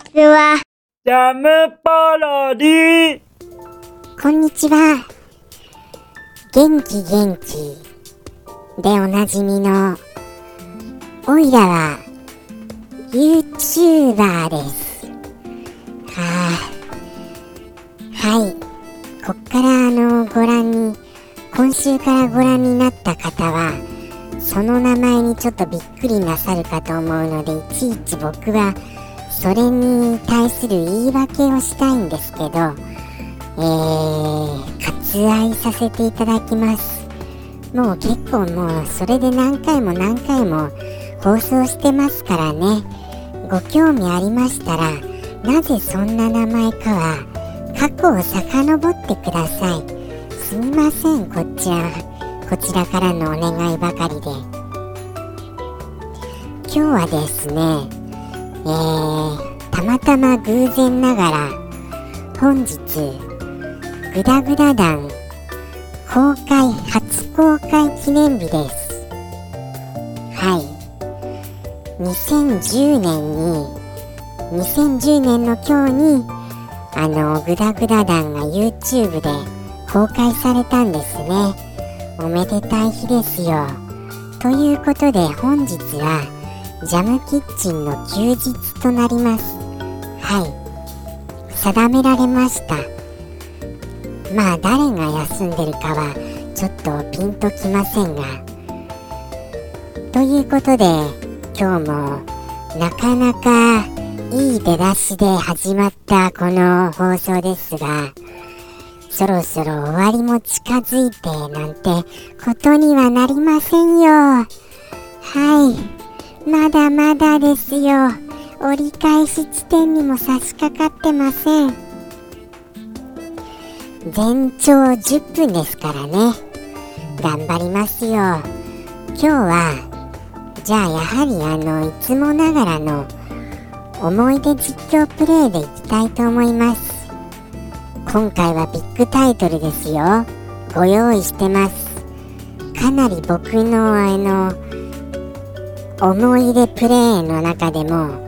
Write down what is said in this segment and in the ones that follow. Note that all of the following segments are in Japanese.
ちは。ジャムパロディこんにちは。元気元気でおなじみの、おいらは YouTuber です。はあ、はい。こっからあの、ご覧に、今週からご覧になった方は、その名前にちょっとびっくりなさるかと思うので、いちいち僕は、それに対する言い訳をしたいんですけど、えー、割愛させていただきます。もう結構もうそれで何回も何回も放送してますからね。ご興味ありましたら、なぜそんな名前かは過去を遡ってください。すみません、こちら、こちらからのお願いばかりで。今日はですね、えー、たまたま偶然ながら本日グダグダ団公開初公開記念日です。はい。2010年に2010年の今日にあのグダグダ団が YouTube で公開されたんですね。おめでたい日ですよ。ということで本日はジャムキッチンの休日となります。はい。定められました。まあ誰が休んでるかはちょっとピンときませんが。ということで今日もなかなかいい出だしで始まったこの放送ですがそろそろ終わりも近づいてなんてことにはなりませんよ。はい。まだまだですよ。折り返し地点にも差し掛かってません。全長10分ですからね。頑張りますよ。今日はじゃあやはりあのいつもながらの思い出実況プレイでいきたいと思います。今回はビッグタイトルですよ。ご用意してます。かなり僕のあの思い出プレイの中でも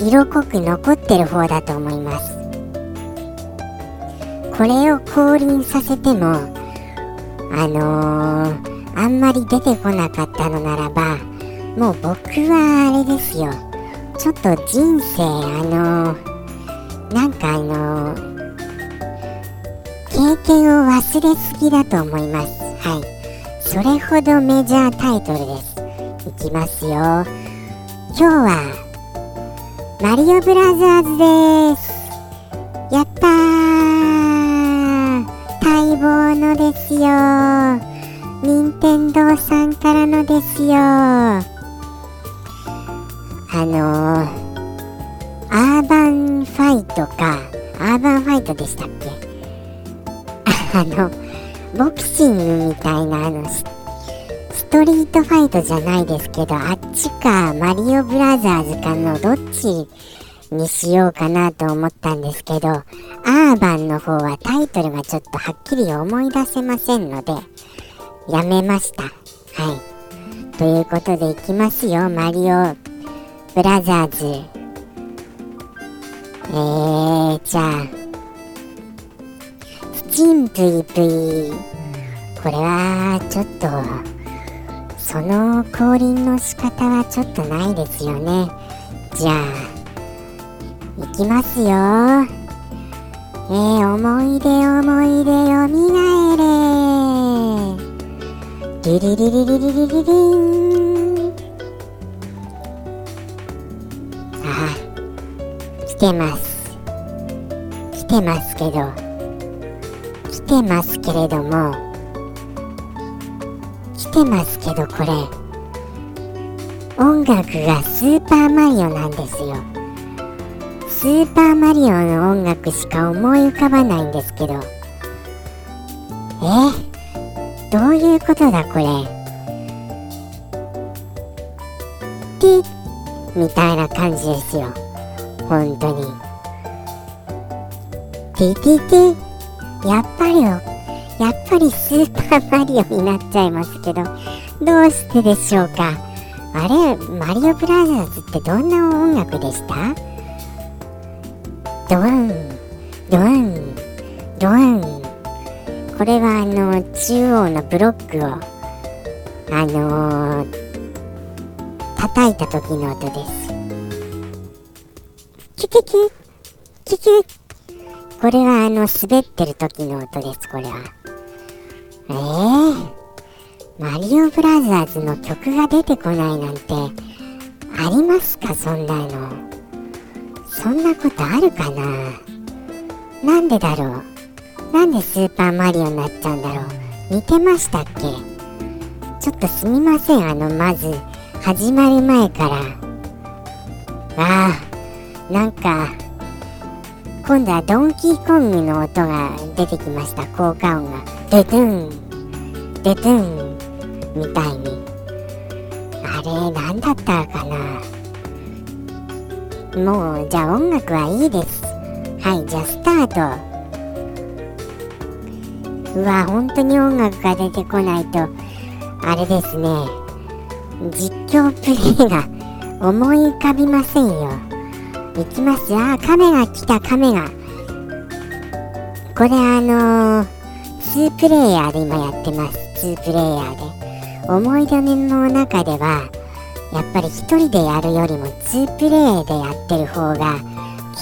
色濃く残ってる方だと思います。これを降臨させてもあのー、あんまり出てこなかったのならばもう僕はあれですよ。ちょっと人生あのー、なんかあのー、経験を忘れすぎだと思います。はい。それほどメジャータイトルです。いきますよ。今日はマリオブラザーズです。やったー。待望のですよ。任天堂さんからのですよ。あのー、アーバンファイトか。アーバンファイトでしたっけ？あのボクシングみたいなあのスストリートファイトじゃないですけどあっちかマリオブラザーズかのどっちにしようかなと思ったんですけどアーバンの方はタイトルがちょっとはっきり思い出せませんのでやめました。はい。ということでいきますよ。マリオブラザーズ。えー、じゃあスチンプイプイこれはちょっとその降臨の仕方はちょっとないですよね。じゃあいきますよ。えー、思い出思い出よみがえれ。リリリリリリリリリンあ来てます来てますけど来てますけれどもてますけどこれ。音楽がスーパーマリオなんですよ。スーパーマリオの音楽しか思い浮かばないんですけど。え？どういうことだこれ？ピッみたいな感じですよ。本当に。ティティティ。やっぱりやっぱりスーパーマリオになっちゃいますけどどうしてでしょうか？あれマリオブラザーズってどんな音楽でした？ドワンドワンドワン。これはあの中央のブロックをあのー、叩いた時の音です。キキキキキこれはあの滑ってる時の音ですこれは。ええ、マリオブラザーズの曲が出てこないなんてありますか？そんなの。そんなことあるかな？なんでだろう？なんでスーパーマリオになっちゃうんだろう？似てましたっけ？ちょっとすみません。あのまず始まる前から。ああなんか今度はドンキーコングの音が出てきました。効果音が。デトゥン。デトゥン。みたいに。あれ何だったかな。もうじゃあ音楽はいいです。はいじゃあスタート。うわ本当に音楽が出てこないとあれですね。実況プレイが思い浮かびませんよ。いきますあー亀が来た亀が。これあのー、2プレイヤーで今やってます。2プレイヤーで。思い出の中ではやっぱり1人でやるよりも2プレイでやってる方が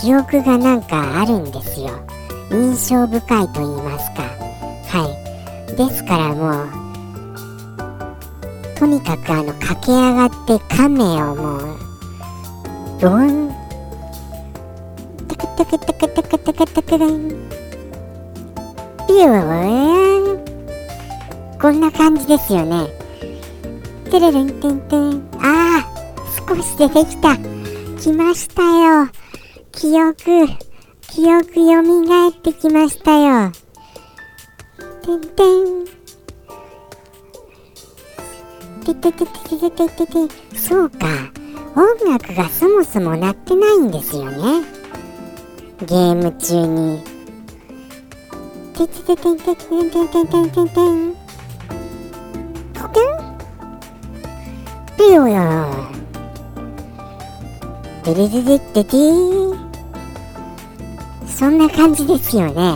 記憶がなんかあるんですよ。印象深いと言いますか。はい。ですからもうとにかくあの駆け上がって亀をもうドンタカタカタカタカタカだんピこんな感じですよねてれれんてんてんあー少し出てきた来ましたよ記憶記憶よみがえってきましたよてんててててててててそうか音楽がそもそも鳴ってないんですよねゲーム中に。ててててててててててててんコケンピヨヨデレデレデデー。そんな感じですよね。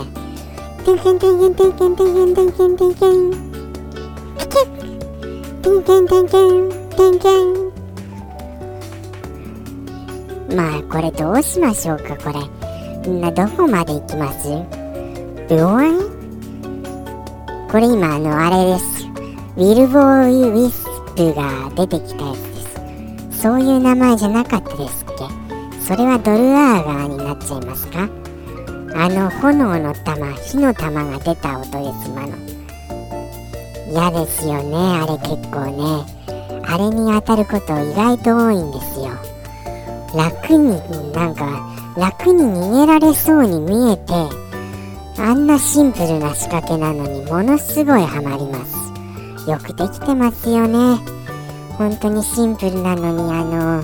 てんてんてんてんてんてんてんてんてんてんてんピキッ。てんてんてんてんてんてんまあこれどうしましょうかこれ。などこまで行きます？病院これ今あのあれです。ウィルボーイ・ウィスプが出てきたやつです。そういう名前じゃなかったですっけ？それはドルアーガーになっちゃいますか？あの炎の玉火の玉が出た音です今の。嫌ですよねあれ結構ね。あれに当たること意外と多いんですよ。楽になんか楽に逃げられそうに見えてあんなシンプルな仕掛けなのにものすごいハマります。よくできてますよね。本当にシンプルなのにあの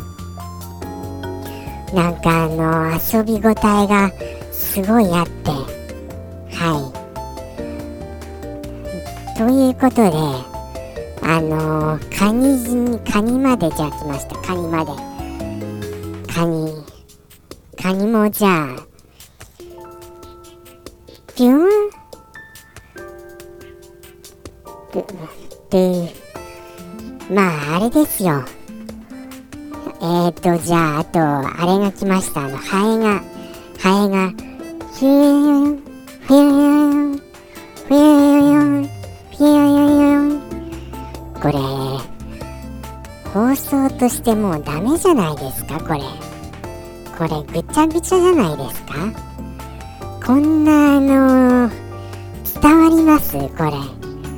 なんかあの遊びごたえがすごいあってはい。ということであの、カニカニまでじゃあ来ました。カニまで。カニカニもじゃあピュンでまああれですよ。えーとじゃああとあれが来ました。あのハエがハエがヒューンフィューンフィューンフィューンこれ放送としてもうダメじゃないですかこれこれぐちゃぐちゃじゃないですか？こんなあのー、伝わります？これ。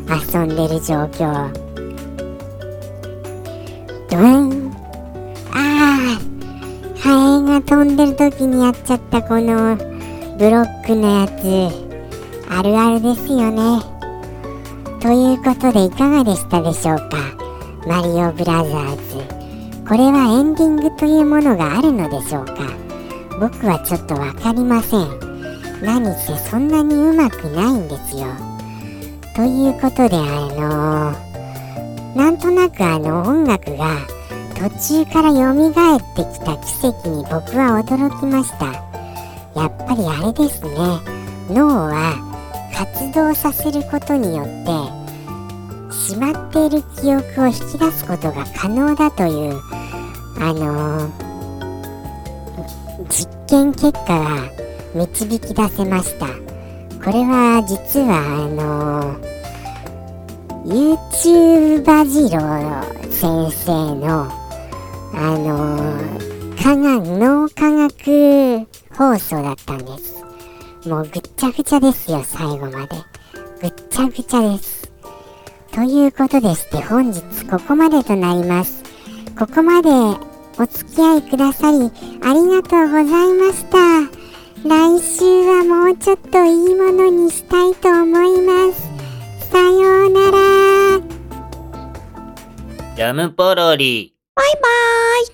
遊んでる状況。ドゥン。ああハエが飛んでる時にやっちゃったこのブロックのやつ。あるあるですよね。ということでいかがでしたでしょうか？マリオブラザーズ。これはエンディングというものがあるのでしょうか？僕はちょっと分かりません。何せそんなにうまくないんですよ。ということであのー、なんとなくあの音楽が途中から蘇ってきた奇跡に僕は驚きました。やっぱりあれですね。脳は活動させることによってしまっている記憶を引き出すことが可能だというあのー実験結果が導き出せました。これは実はあの YouTuber 次郎先生のあの科学脳科学放送だったんです。もうぐっちゃぐちゃですよ最後まで。ぐっちゃぐちゃです。ということでして本日ここまでとなります。ここまでお付き合いくださりありがとうございました。来週はもうちょっといいものにしたいと思います。さようなら。ジャムポロリ。バイバーイ